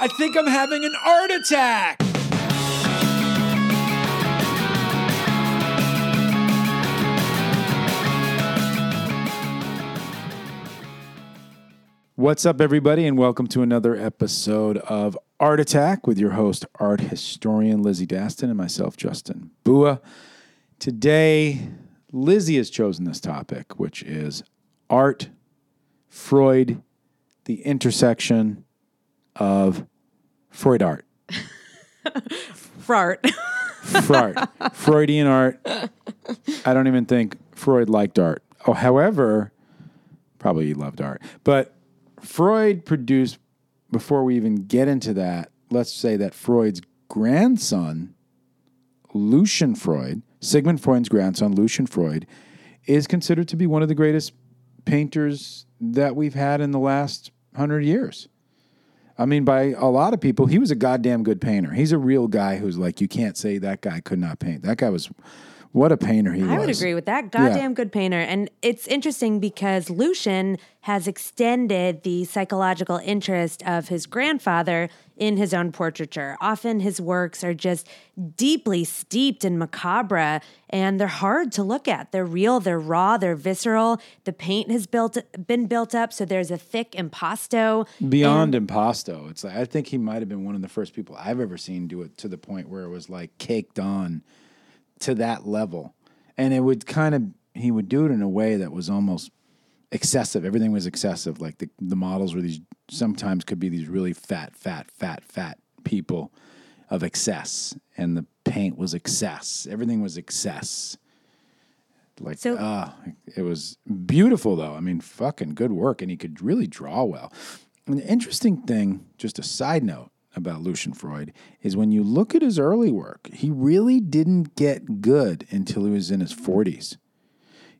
I think I'm having an art attack. What's up, everybody, and welcome to another episode of Art Attack with your host, art historian Lizzie Daston, and myself, Justin Bua. Today, Lizzie has chosen this topic, which is art, Freud, the intersection of Freud art. Frart. Freud, Freudian art. I don't even think Freud liked art. Oh, however, probably he loved art. But Freud produced, before we even get into that, let's say that Freud's grandson, Lucian Freud, Sigmund Freud's grandson, Lucian Freud, is considered to be one of the greatest painters that we've had in the last hundred years. I mean, by a lot of people, he was a goddamn good painter. He's a real guy who's like, you can't say that guy could not paint. That guy was, what a painter he was. I would agree with that. Goddamn good painter. And it's interesting because Lucian has extended the psychological interest of his grandfather in his own portraiture. Often his works are just deeply steeped in macabre and they're hard to look at. They're real, they're raw, they're visceral. The paint has built been built up, so there's a thick impasto. Beyond impasto, it's like I think he might have been one of the first people I've ever seen do it to the point where it was like caked on to that level, and it would kind of he would do it in a way that was almost excessive. Everything was excessive. Like the the models were these sometimes could be these really fat, fat, fat, fat people of excess, and the paint was excess. Everything was excess. Like, So- ah, it was beautiful though. I mean, fucking good work, and he could really draw well. And the interesting thing, just a side note about Lucian Freud, is when you look at his early work, he really didn't get good until he was in his forties.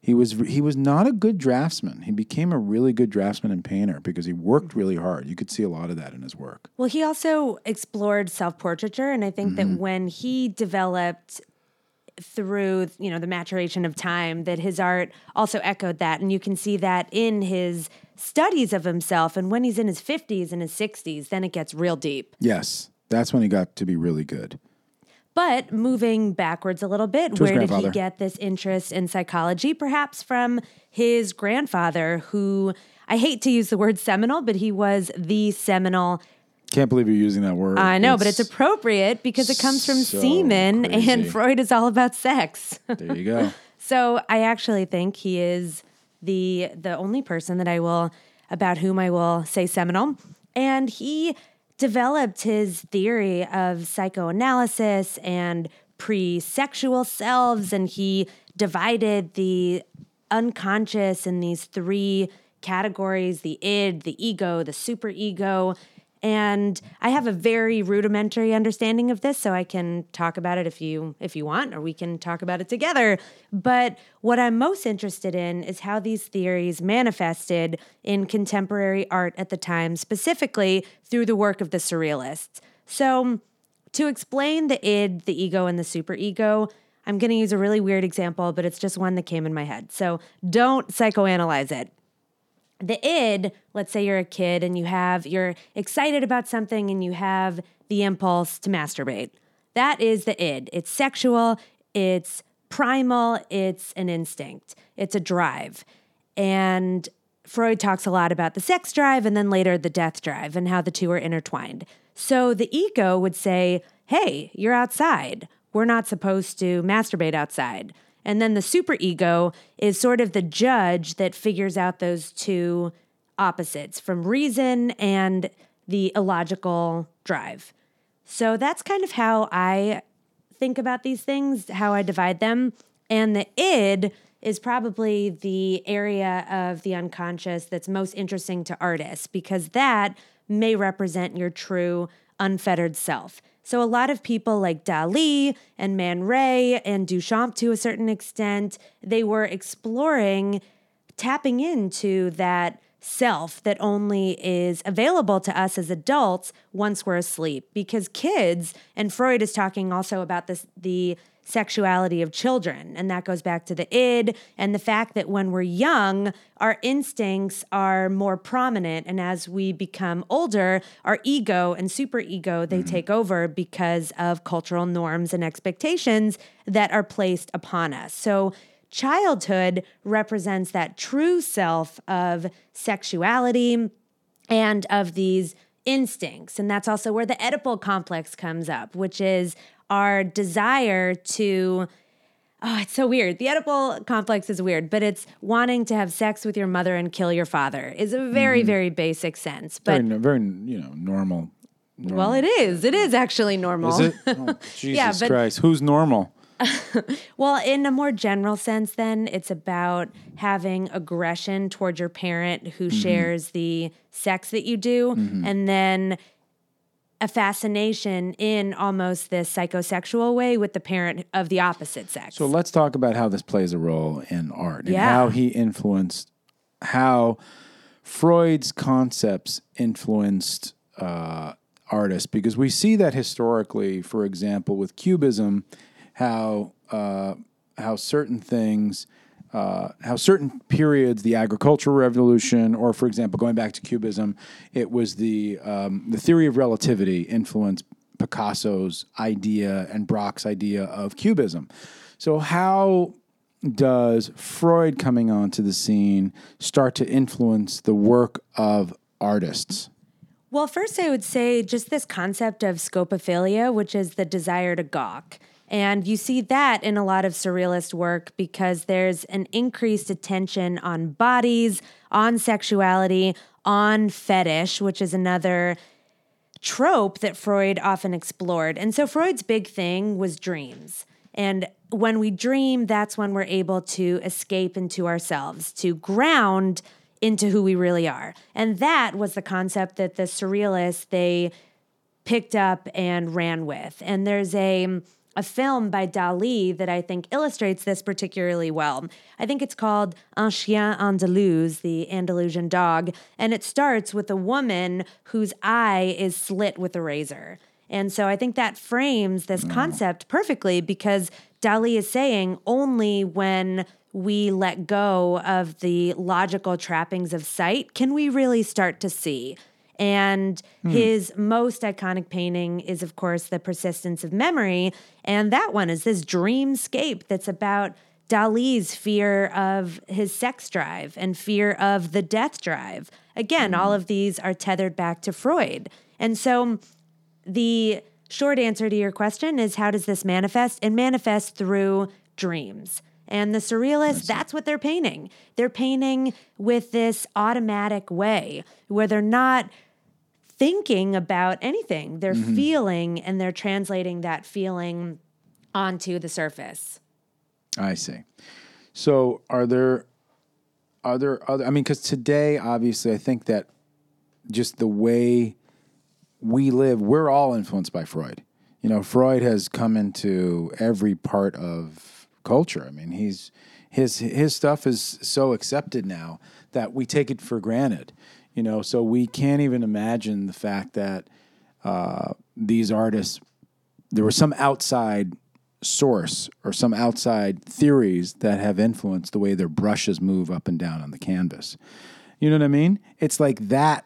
He was he was not a good draftsman. He became a really good draftsman and painter because he worked really hard. You could see a lot of that in his work. Well, he also explored self-portraiture and I think Mm-hmm. that when he developed through, you know, the maturation of time that his art also echoed that and you can see that in his studies of himself and when he's in his 50s and his 60s, then it gets real deep. Yes, that's when he got to be really good. But moving backwards a little bit, where did he get this interest in psychology? Perhaps from his grandfather, who I hate to use the word seminal, but he was the seminal. Can't believe you're using that word. I know, but it's appropriate because it comes from so semen, crazy. and Freud is all about sex. there you go. So I actually think he is the the only person that I will about whom I will say seminal. And he developed his theory of psychoanalysis and pre-sexual selves and he divided the unconscious in these three categories the id, the ego, the superego. And I have a very rudimentary understanding of this, so I can talk about it if you if you want, or we can talk about it together. But what I'm most interested in is how these theories manifested in contemporary art at the time, specifically through the work of the surrealists. So to explain the id, the ego, and the superego, I'm going to use a really weird example, but it's just one that came in my head. So don't psychoanalyze it the id let's say you're a kid and you have you're excited about something and you have the impulse to masturbate. That is the id. It's sexual it's primal it's an instinct. It's a drive. And freud talks a lot about the sex drive and then later the death drive and how the two are intertwined. So the ego would say hey you're outside. We're not supposed to masturbate outside and then the superego is sort of the judge that figures out those two opposites from reason and the illogical drive. So that's kind of how I think about these things, how I divide them. And the id is probably the area of the unconscious that's most interesting to artists because that may represent your true unfettered self. So a lot of people like Dali and Man Ray and Duchamp to a certain extent, they were exploring tapping into that self that only is available to us as adults once we're asleep. Because kids and Freud is talking also about this the sexuality of children. And that goes back to the id and the fact that when we're young, our instincts are more prominent. And as we become older, our ego and superego, they mm-hmm. take over because of cultural norms and expectations that are placed upon us. So childhood represents that true self of sexuality and of these instincts. And that's also where the Oedipal complex comes up, which is our desire to. Oh, it's so weird. The Oedipal complex is weird, but it's wanting to have sex with your mother and kill your father is a very, mm-hmm. very basic sense. But very, very, you know, normal. normal. well, it is. It is actually normal. Is it? Oh, Jesus but- Christ. Who's normal? Well, in a more general sense, then it's about having aggression towards your parent who mm-hmm. shares the sex that you do, mm-hmm. and then a fascination in almost this psychosexual way with the parent of the opposite sex. So let's talk about how this plays a role in art and Yeah. how he influenced, how Freud's concepts influenced uh, artists. Because we see that historically, for example, with Cubism, how uh, how certain things. Uh, how certain periods, the agricultural revolution, or for example, going back to Cubism, it was the um, the theory of relativity influenced Picasso's idea and Braque's idea of Cubism. So, how does Freud coming onto the scene start to influence the work of artists? Well, first, I would say just this concept of scopophilia, which is the desire to gawk. And you see that in a lot of surrealist work because there's an increased attention on bodies, on sexuality, on fetish, which is another trope that Freud often explored. And so Freud's big thing was dreams. And when we dream, that's when we're able to escape into ourselves, to ground into who we really are. And that was the concept that the surrealists they picked up and ran with. And there's a a film by Dali that I think illustrates this particularly well. I think it's called Un Chien Andalou, the Andalusian dog, and it starts with a woman whose eye is slit with a razor. And so I think that frames this mm. concept perfectly because Dali is saying only when we let go of the logical trappings of sight can we really start to see. And hmm. his most iconic painting is, of course, The Persistence of Memory. And that one is this dreamscape that's about Dali's fear of his sex drive and fear of the death drive. Again, hmm. all of these are tethered back to Freud. And so the short answer to your question is how does this manifest? It manifests through dreams. And the surrealists, that's what they're painting. They're painting with this automatic way where they're not thinking about anything. They're mm-hmm. feeling and they're translating that feeling onto the surface. I see. So, are there are there other? I mean, because today, obviously, I think that just the way we live, we're all influenced by Freud. You know, Freud has come into every part of culture. I mean, he's his his stuff is so accepted now that we take it for granted. You know, so we can't even imagine the fact that uh, these artists there was some outside source or some outside theories that have influenced the way their brushes move up and down on the canvas. You know what I mean? It's like that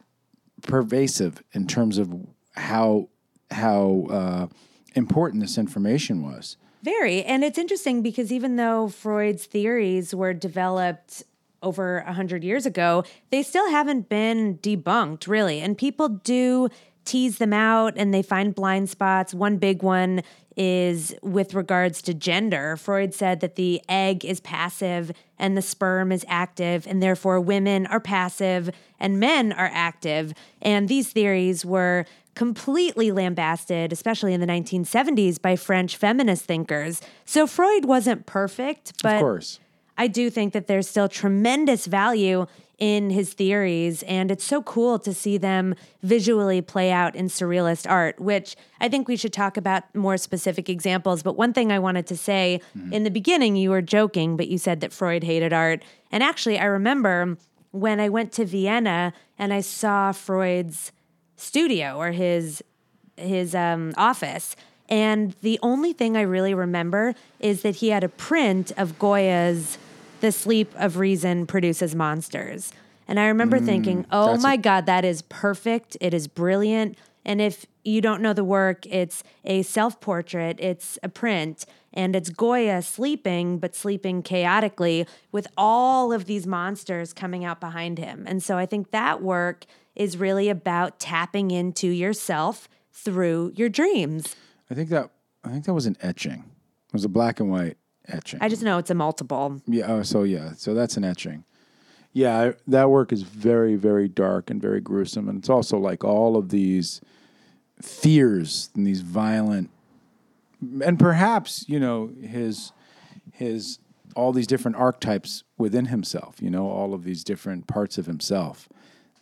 pervasive in terms of how how uh, important this information was. Very. And it's interesting because even though Freud's theories were developed over 100 years ago, they still haven't been debunked, really. And people do tease them out and they find blind spots. One big one is with regards to gender. Freud said that the egg is passive and the sperm is active, and therefore women are passive and men are active. And these theories were completely lambasted, especially in the 1970s, by French feminist thinkers. So Freud wasn't perfect, but of course. I do think that there's still tremendous value in his theories, and it's so cool to see them visually play out in surrealist art, which I think we should talk about more specific examples. But one thing I wanted to say mm-hmm. in the beginning, you were joking, but you said that Freud hated art. And actually, I remember when I went to Vienna and I saw Freud's studio or his his um, office And the only thing I really remember is that he had a print of Goya's The Sleep of Reason Produces Monsters. And I remember thinking, oh my a- God, that is perfect. It is brilliant. And if you don't know the work, it's a self portrait, it's a print, and it's Goya sleeping, but sleeping chaotically with all of these monsters coming out behind him. And so I think that work is really about tapping into yourself through your dreams. I think that I think that was an etching. It was a black and white etching. I just know it's a multiple. Yeah. Oh, so yeah. So that's an etching. Yeah, I, that work is very, very dark and very gruesome, and it's also like all of these fears and these violent, and perhaps you know his his all these different archetypes within himself. You know, all of these different parts of himself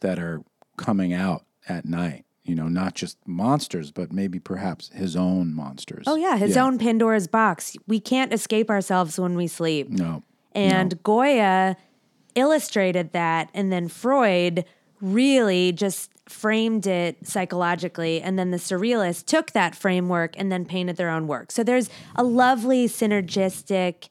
that are coming out at night. You know, not just monsters, but maybe perhaps his own monsters. Oh, yeah, his own Pandora's box. We can't escape ourselves when we sleep. No. And Goya illustrated that, and then Freud really just framed it psychologically. And then the surrealists took that framework and then painted their own work. So there's a lovely synergistic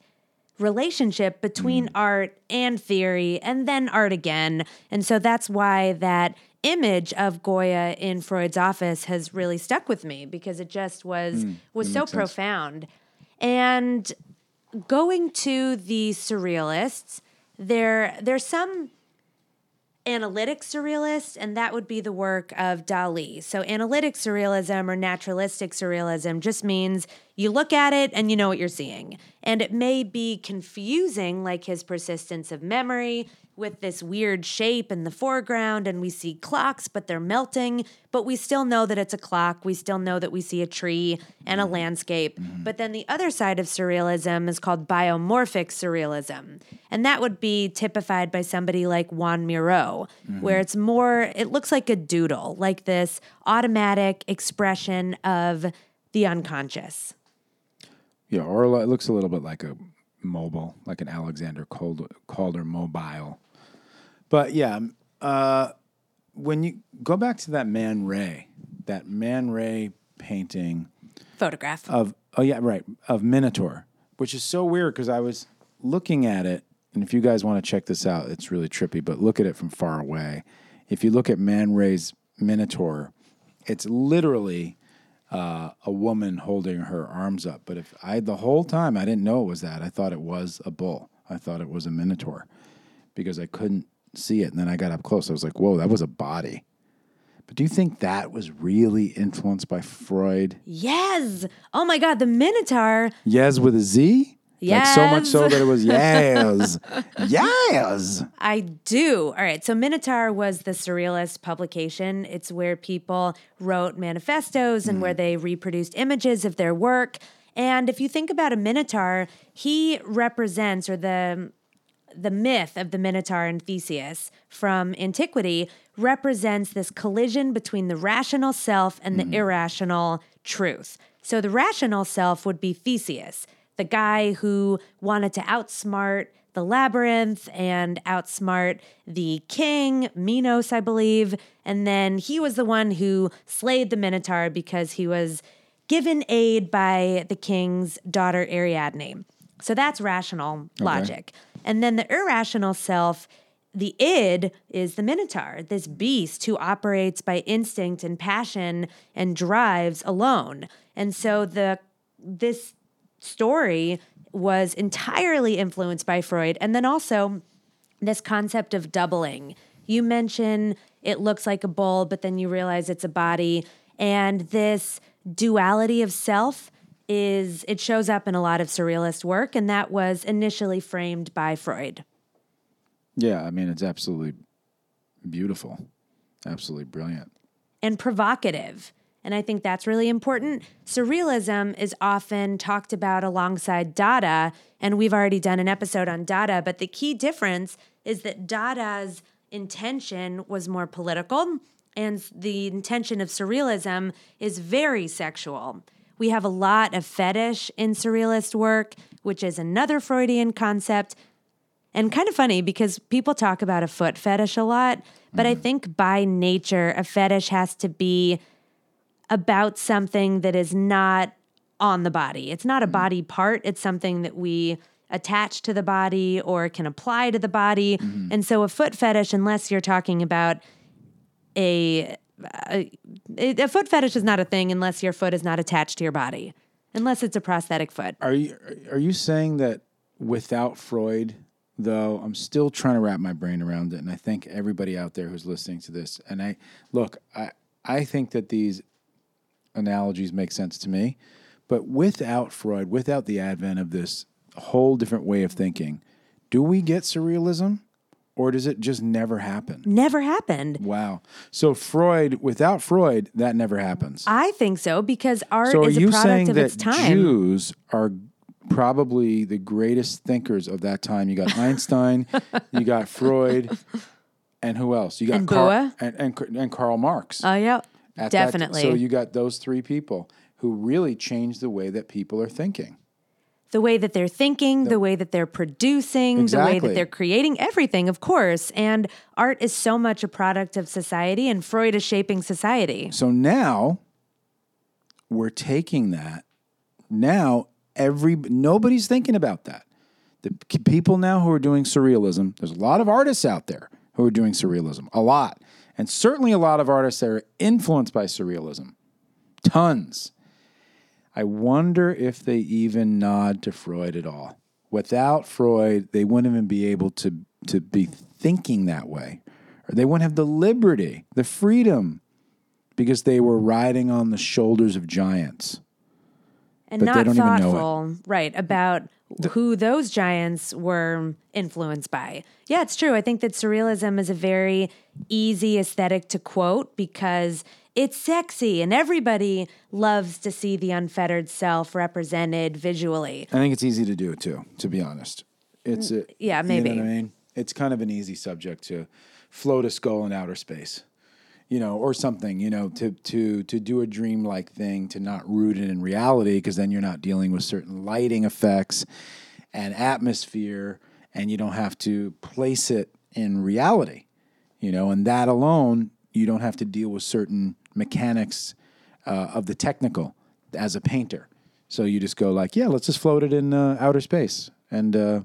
relationship between mm. art and theory, and then art again. And so that's why that image of Goya in Freud's office has really stuck with me because it just was was so profound. And going to the surrealists, there there's some analytic surrealists, and that would be the work of Dali. So, analytic surrealism or naturalistic surrealism just means you look at it and you know what you're seeing. And it may be confusing, like his persistence of memory with this weird shape in the foreground, and we see clocks, but they're melting. But we still know that it's a clock. We still know that we see a tree and a mm-hmm. landscape. Mm-hmm. But then the other side of surrealism is called biomorphic surrealism. And that would be typified by somebody like Juan Miro, mm-hmm. where it's more, it looks like a doodle, like this automatic expression of the unconscious. Yeah, or it looks a little bit like a mobile, like an Alexander Calder, Calder mobile. But yeah, um, uh, when you go back to that Man Ray, that Man Ray painting Photograph. of oh yeah right of Minotaur, which is so weird because I was looking at it, and if you guys want to check this out, it's really trippy. But look at it from far away. If you look at Man Ray's Minotaur, it's literally uh, a woman holding her arms up. But if I the whole time I didn't know it was that, I thought it was a bull. I thought it was a Minotaur because I couldn't see it. And then I got up close. I was like, whoa, that was a body. But do you think that was really influenced by Freud? yes. Oh my God, the Minotaur. Yes with a Z? Like so much so that it was yes. yes. I do. All right. So Minotaur was the surrealist publication. It's where people wrote manifestos and where mm. they reproduced images of their work. And if you think about a Minotaur, he represents, or the the myth of the Minotaur and Theseus from antiquity represents this collision between the rational self and the mm-hmm. irrational truth. So the rational self would be Theseus, the guy who wanted to outsmart the labyrinth and outsmart the king, Minos, I believe. And then he was the one who slayed the Minotaur because he was given aid by the king's daughter Ariadne. So that's rational logic. And then the irrational self, the id, is the Minotaur, this beast who operates by instinct and passion and drives alone. And so the this story was entirely influenced by Freud. And then also this concept of doubling. You mention it looks like a bull, but then you realize it's a body. And this duality of self is, it shows up in a lot of surrealist work. And that was initially framed by Freud. Yeah, I mean it's absolutely beautiful. Absolutely brilliant. and provocative. And I think that's really important. Surrealism is often talked about alongside Dada, and we've already done an episode on Dada, but the key difference is that Dada's intention was more political, and the intention of surrealism is very sexual. We have a lot of fetish in surrealist work, which is another Freudian concept. And kind of funny because people talk about a foot fetish a lot, but I mm. think by nature, a fetish has to be about something that is not on the body. It's not a mm. body part, it's something that we attach to the body or can apply to the body. Mm-hmm. And so a foot fetish, unless you're talking about a, Uh, a a foot fetish is not a thing unless your foot is not attached to your body. Unless it's a prosthetic foot. Are you are you saying that without Freud, though, I'm still trying to wrap my brain around it, and I think everybody out there who's listening to this, and I look, I I think that these analogies make sense to me, but without Freud, without the advent of this whole different way of thinking, do we get surrealism, or does it just never happen? Never happened. Wow. So Freud, without Freud, that never happens. I think so because art So is a product of its time. Jews are probably the greatest thinkers of that time? You got Einstein, you got Freud, and who else? You got And Boa. and, and and Karl Marx. Oh yeah, At that- definitely. so you got those three people who really changed the way that people are thinking. The way that they're thinking, the, way that they're producing, the way that they're creating everything, of course. And art is so much a product of society, and Freud is shaping society. So now we're taking that. Now every nobody's thinking about that. The people now who are doing surrealism, there's a lot of artists out there who are doing surrealism, a lot. And certainly a lot of artists that are influenced by surrealism. Tons. I wonder if they even nod to Freud at all. Without Freud, they wouldn't even be able to, to be thinking that way. Or they wouldn't have the liberty, the freedom because they were riding on the shoulders of giants. and not don't even know thoughtful, right, about who those giants were influenced by. Yeah, it's true. I think that surrealism is a very easy aesthetic to quote because it's sexy and everybody loves to see the unfettered self represented visually. I think it's easy to do too, to be honest. It's a, mm, yeah, You maybe. know what I mean? It's kind of an easy subject to float a skull in outer space, you know, or something, you know, to to to do a dream-like thing, to not root it in reality, because then you're not dealing with certain lighting effects and atmosphere, and you don't have to place it in reality, you know, and that alone, you don't have to deal with certain mechanics uh, of the technical as a painter. So you just go like, yeah, let's just float it in uh, outer space, and uh,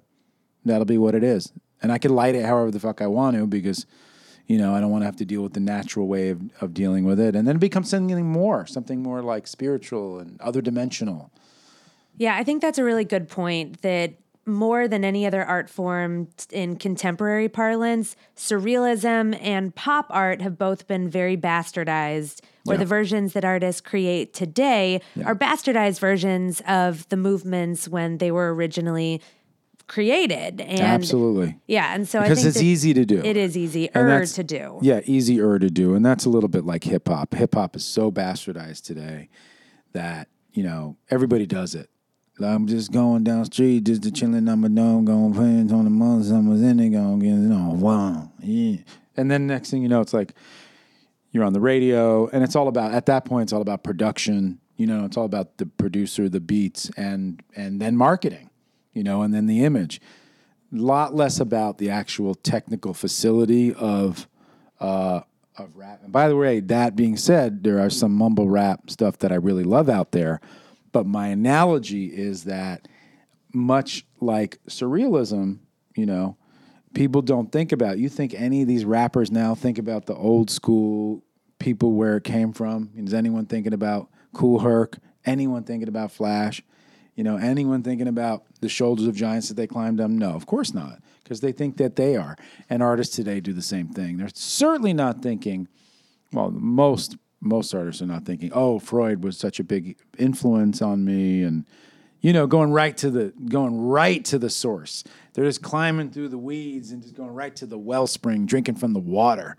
that'll be what it is. And I can light it however the fuck I want to because, you know, I don't want to have to deal with the natural way of, of dealing with it. And then it becomes something more, something more like spiritual and other dimensional. Yeah, I think that's a really good point that more than any other art form in contemporary parlance, surrealism and pop art have both been very bastardized, or Yeah. the versions that artists create today are bastardized versions of the movements when they were originally created. And Absolutely. Yeah, and so I Because think it's easy to do. It is easier And er to do. Yeah, easier to do. And that's a little bit like hip hop. Hip hop is so bastardized today that, you know, everybody does it. I'm just going down street, just a chilling on my dome, going playing on the mother, someone's in it, going, get you know, wow, yeah. And then next thing you know, it's like you're on the radio, and it's all about, at that point, it's all about production. You know, it's all about the producer, the beats, and and then marketing, you know, and then the image. A lot less about the actual technical facility of uh, of rap. And by the way, that being said, there are some mumble rap stuff that I really love out there. But my analogy is that much like surrealism, you know, people don't think about. You think any of these rappers now think about the old school people where it came from? Is anyone thinking about Kool Herc? Anyone thinking about Flash? You know, anyone thinking about the shoulders of giants that they climbed up? No, of course not, because they think that they are. And artists today do the same thing. They're certainly not thinking. Well, most most artists are not thinking, "Oh, Freud was such a big influence on me," and you know, going right to the going right to the source. They're just climbing through the weeds and just going right to the wellspring, drinking from the water.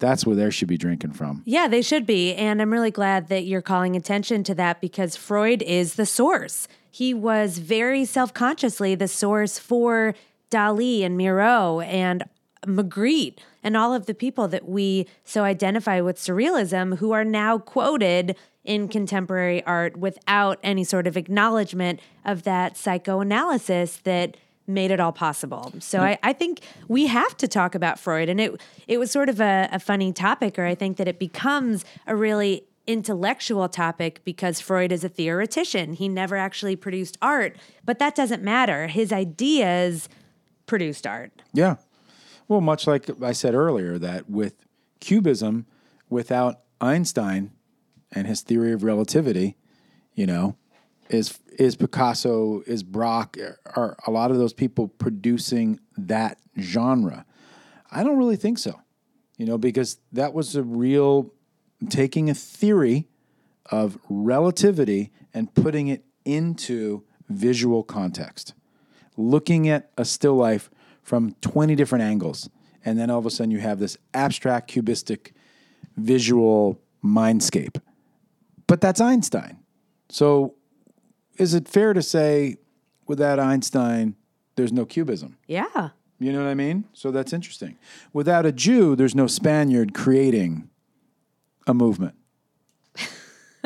That's where they should be drinking from. Yeah, they should be. And I'm really glad that you're calling attention to that because Freud is the source. He was very self consciously the source for Dali and Miro and Magritte and all of the people that we so identify with surrealism who are now quoted in contemporary art without any sort of acknowledgement of that psychoanalysis that made it all possible. So mm. I, I think we have to talk about Freud. And it it was sort of a, a funny topic, or I think that it becomes a really intellectual topic because Freud is a theoretician. He never actually produced art, but that doesn't matter. His ideas produced art. Yeah. Well, much like I said earlier, that with Cubism, without Einstein and his theory of relativity, you know, is is Picasso, is Braque, are a lot of those people producing that genre? I don't really think so, you know, because that was a real taking a theory of relativity and putting it into visual context, looking at a still life from 20 different angles. And then all of a sudden you have this abstract, cubistic, visual mindscape. But that's Einstein. So is it fair to say without Einstein, there's no cubism? Yeah. You know what I mean? So that's interesting. Without a Jew, there's no Spaniard creating a movement.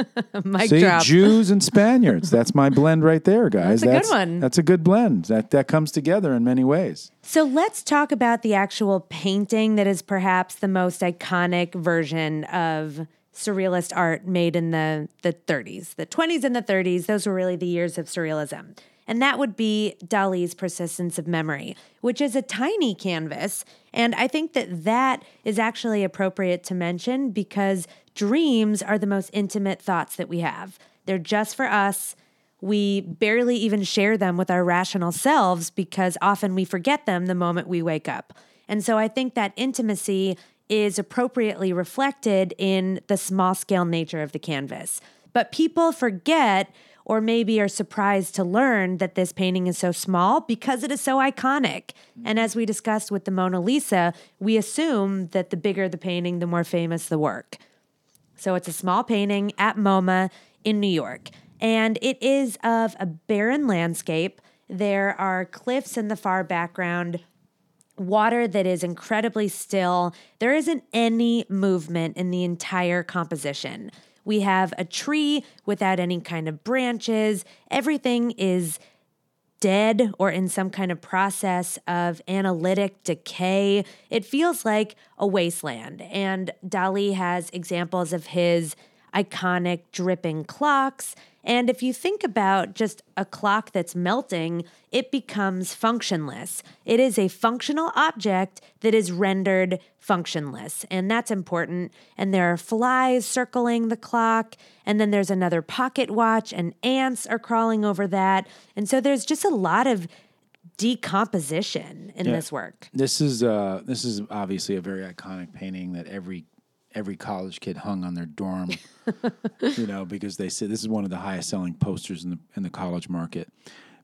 Mic See, drop. Jews and Spaniards. That's my blend right there, guys. That's a good one. That's a good blend. That that comes together in many ways. So let's talk about the actual painting that is perhaps the most iconic version of surrealist art made in the, the 30s. The 20s and the 30s, those were really the years of surrealism. And that would be Dali's Persistence of Memory, which is a tiny canvas. And I think that that is actually appropriate to mention because dreams are the most intimate thoughts that we have. They're just for us. We barely even share them with our rational selves because often we forget them the moment we wake up. And so I think that intimacy is appropriately reflected in the small scale nature of the canvas. But people forget or maybe are surprised to learn that this painting is so small because it is so iconic. And mm-hmm. as we discussed with the Mona Lisa, we assume that the bigger the painting, the more famous the work. So it's a small painting at MoMA in New York. And it is of a barren landscape. There are cliffs in the far background, water that is incredibly still. There isn't any movement in the entire composition. We have a tree without any kind of branches. Everything is dead or in some kind of process of analytic decay. It feels like a wasteland. And Dali has examples of his iconic dripping clocks. And if you think about just a clock that's melting, it becomes functionless. It is a functional object that is rendered functionless. And that's important. And there are flies circling the clock. And then there's another pocket watch, and ants are crawling over that. And so there's just a lot of decomposition in Yeah. this work. This is uh, this is obviously a very iconic painting that every every college kid hung on their dorm. you know, because they said this is one of the highest selling posters in the in the college market.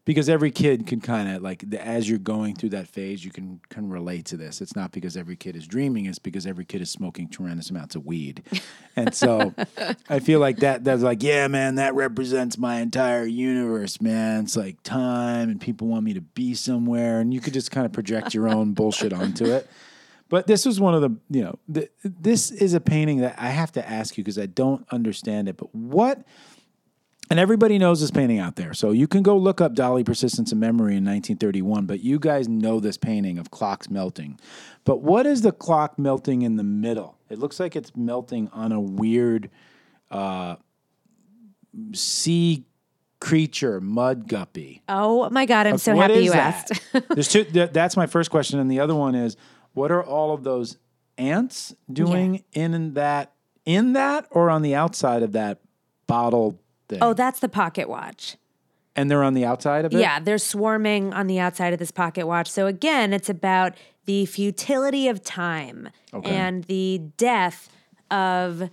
Because every kid can kind of like the, as you're going through that phase, you can can relate to this. It's not because every kid is dreaming; it's because every kid is smoking tremendous amounts of weed, and so I feel like that. That's like, yeah, man, that represents my entire universe, man. It's like time, and people want me to be somewhere, and you could just kind of project your own bullshit onto it. But this was one of the, you know, th- this is a painting that I have to ask you because I don't understand it. But what, and everybody knows this painting out there. So you can go look up Dali Persistence of Memory in 1931, but you guys know this painting of clocks melting. But what is the clock melting in the middle? It looks like it's melting on a weird uh, sea creature, mud guppy. Oh my God, I'm so What happy you that? asked. There's two. th- that's my first question, and the other one is, what are all of those ants doing in that in that or on the outside of that bottle thing? oh, that's the pocket watch. and they're on the outside of it. Yeah, they're swarming on the outside of this pocket watch. So again, it's about the futility of time and the death of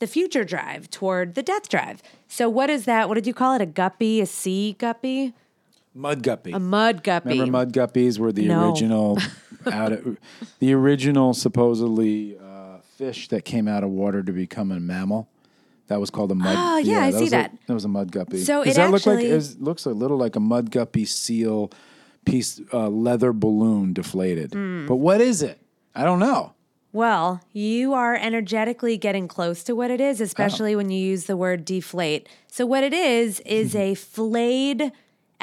the future drive toward the death drive. So what is that? What did you call it? A guppy, a sea guppy, mud guppy. a mud guppy. Remember, mud guppies were the No. original out of the original supposedly uh, fish that came out of water to become a mammal. That was called a mud. Oh, yeah, I that see was a- that. that was a mud guppy. So Does it that look like actually- it looks a little like a mud guppy seal piece uh, leather balloon deflated? Hmm. But what is it? I don't know. Well, you are energetically getting close to what it is, especially when you use the word deflate. So, what it is, is a flayed,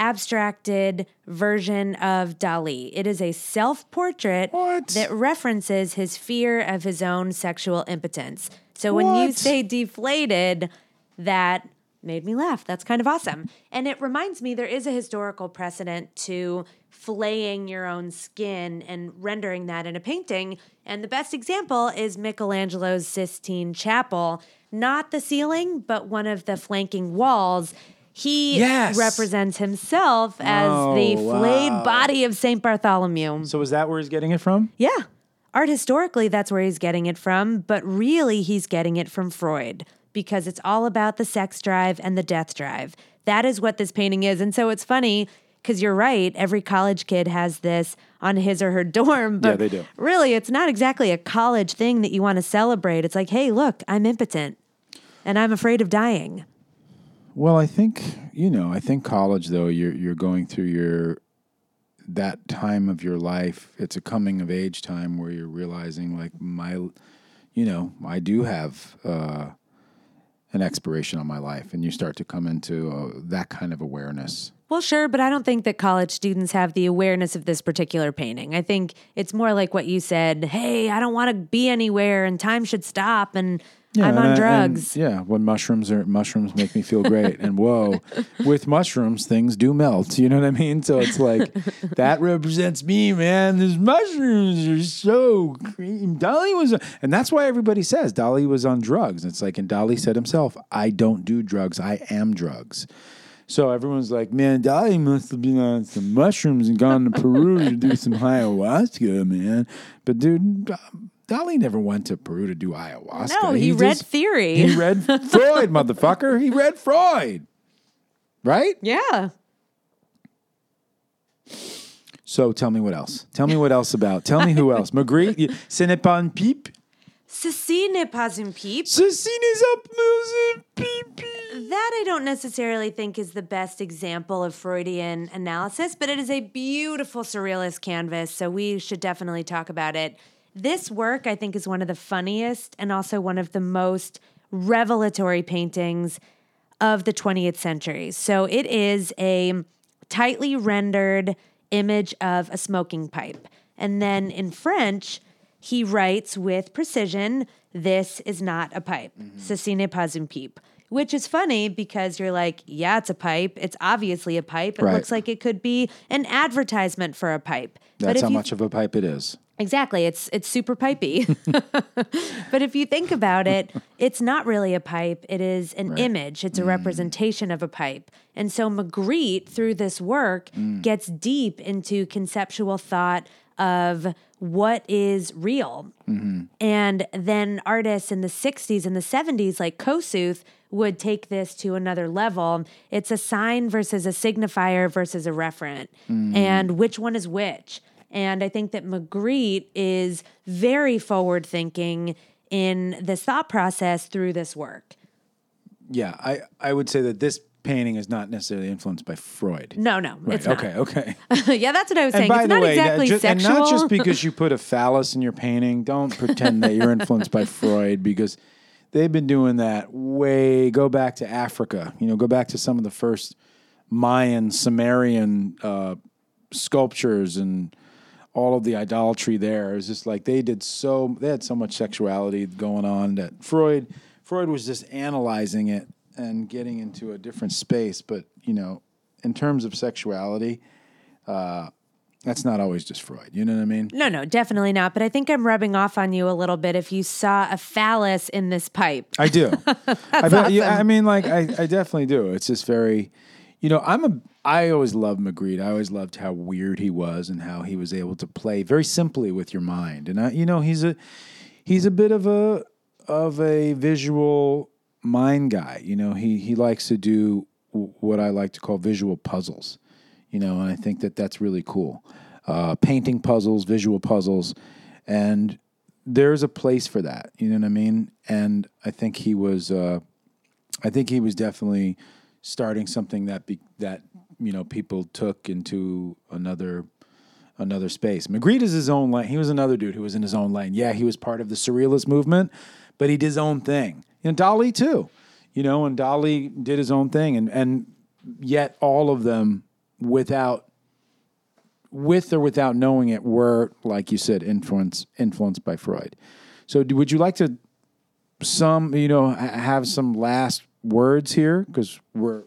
abstracted version of Dali. It is a self portrait that references his fear of his own sexual impotence. So when you say deflated, that made me laugh. That's kind of awesome. And it reminds me there is a historical precedent to flaying your own skin and rendering that in a painting. And the best example is Michelangelo's Sistine Chapel, not the ceiling, but one of the flanking walls. He Yes. represents himself as oh, the Oh, flayed wow. body of St. Bartholomew. So is that where he's getting it from? Yeah. Art historically, that's where he's getting it from, but really he's getting it from Freud because it's all about the sex drive and the death drive. That is what this painting is. And so it's funny because you're right, every college kid has this on his or her dorm, but Yeah, they do. really it's not exactly a college thing that you want to celebrate. It's like, hey, look, I'm impotent and I'm afraid of dying. Well, I think you know. I think college, though, you're you're going through your that time of your life. It's a coming of age time where you're realizing, like my, you know, I do have uh, an expiration on my life, and you start to come into uh, that kind of awareness. Well, sure, but I don't think that college students have the awareness of this particular painting. I think it's more like what you said hey, I don't want to be anywhere and time should stop and I'm on I- drugs. yeah, when mushrooms are mushrooms make me feel great, and whoa, with mushrooms things do melt. You know what I mean? So it's like that represents me, man. These mushrooms are so cream. Dali was, and that's why everybody says Dali was on drugs. It's like, and Dali said himself, "I don't do drugs. I am drugs." So everyone's like, man, Dali must have been on some mushrooms and gone to Peru to do some ayahuasca, man. But dude, Dali never went to Peru to do ayahuasca. No, he, read just- theory. he read Freud, motherfucker. He read Freud. Right? yeah. So tell me what else. Tell me what else about. Tell me who else. Magritte, ce n'est pas un pipe. Ceci n'est pas une pipe. Ceci n'est pas un pipe. That I don't necessarily think is the best example of Freudian analysis, but it is a beautiful surrealist canvas, so we should definitely talk about it. This work, I think, is one of the funniest and also one of the most revelatory paintings of the 20th century. So it is a tightly rendered image of a smoking pipe. And then in French, he writes with precision, this is not a pipe. Mm-hmm. Ceci n'est pas une pipe. Which is funny because you're like, yeah, it's a pipe. It's obviously a pipe. It Right. looks like it could be an advertisement for a pipe. That's how you much of a pipe it is. Exactly. It's it's super pipey. but if you think about it, it's not really a pipe. It is an image. It's a mm. representation of a pipe. And so Magritte, through this work, mm. gets deep into conceptual thought of what is real. Mm-hmm. And then artists in the 60s and the 70s, like Kosuth would take this to another level. It's a sign versus a signifier versus a referent. Mm. And which one is which? And I think that Magritte is very forward thinking in this thought process through this work. Yeah, I, I would say that this painting is not necessarily influenced by Freud. No, no, Right. it's not. Okay. Okay. yeah, that's what I was And saying. by It's the not way, exactly ju- and not just because you put a phallus in your painting. Don't pretend that you're influenced by Freud because they've been doing that way. Go back to Africa. You know, go back to some of the first Mayan, Sumerian uh, sculptures and all of the idolatry there. It's just like they did so. They had so much sexuality going on that Freud Freud was just analyzing it and getting into a different space. But you know, in terms of sexuality. Uh, that's not always just Freud. You know what I mean? no, no, definitely not. But I think I'm rubbing off on you a little bit if you saw a phallus in this pipe. I do. I bet- yeah. I mean, like, I, I definitely do. It's just very, you know, I'm a, I always loved Magritte. I always loved how weird he was and how he was able to play very simply with your mind. And I, you know, he's a, he's a bit of a, of a visual mind guy. You know, he, he likes to do what I like to call visual puzzles, you know, and I think that that's really cool. Uh, painting puzzles, visual puzzles, and there's a place for that. You know what I mean? And I think he was, uh, I think he was definitely starting something that be, that you know people took into another another space. Magritte is his own lane. He was another dude who was in his own lane. Yeah, he was part of the surrealist movement, but he did his own thing. And Dali too, you know, and Dali did his own thing, and and yet all of them without with or without knowing it were like you said influenced influenced by Freud. So would you like to some, you know, have some last words here because we're.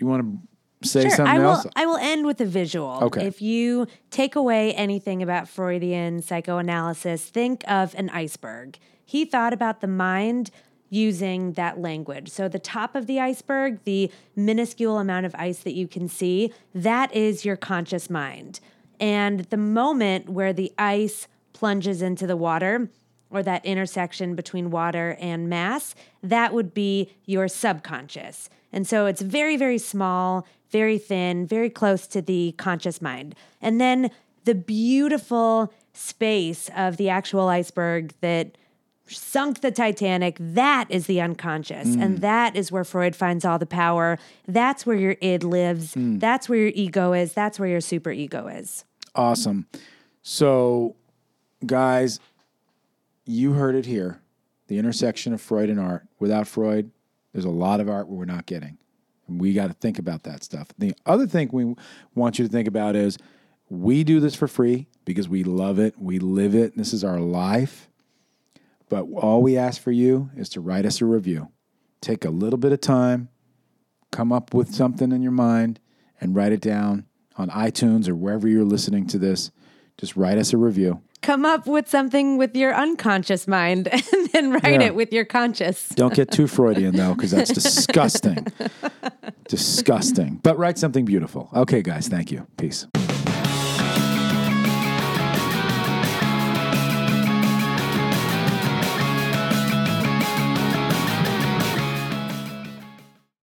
You want to say Sure. something I will. else? I will end with a visual. Okay. If you take away anything about Freudian psychoanalysis, think of an iceberg. He thought about the mind using that language. So the top of the iceberg, the minuscule amount of ice that you can see, that is your conscious mind. And the moment where the ice plunges into the water, or that intersection between water and mass, that would be your subconscious. And so it's very, very small, very thin, very close to the conscious mind. And then the beautiful space of the actual iceberg that sunk the Titanic, that is the unconscious. Mm. And that is where Freud finds all the power. That's where your id lives. Mm. That's where your ego is. That's where your superego is. Awesome. So, guys, you heard it here. The intersection of Freud and art. Without Freud, there's a lot of art we're not getting. And we got to think about that stuff. The other thing we want you to think about is we do this for free because we love it. We live it. This is our life. But all we ask for you is to write us a review. Take a little bit of time, come up with something in your mind, and write it down on iTunes or wherever you're listening to this. Just write us a review. Come up with something with your unconscious mind and then write Yeah. it with your conscious. Don't get too Freudian though, because that's disgusting. disgusting. But write something beautiful. Okay, guys, thank you. Peace.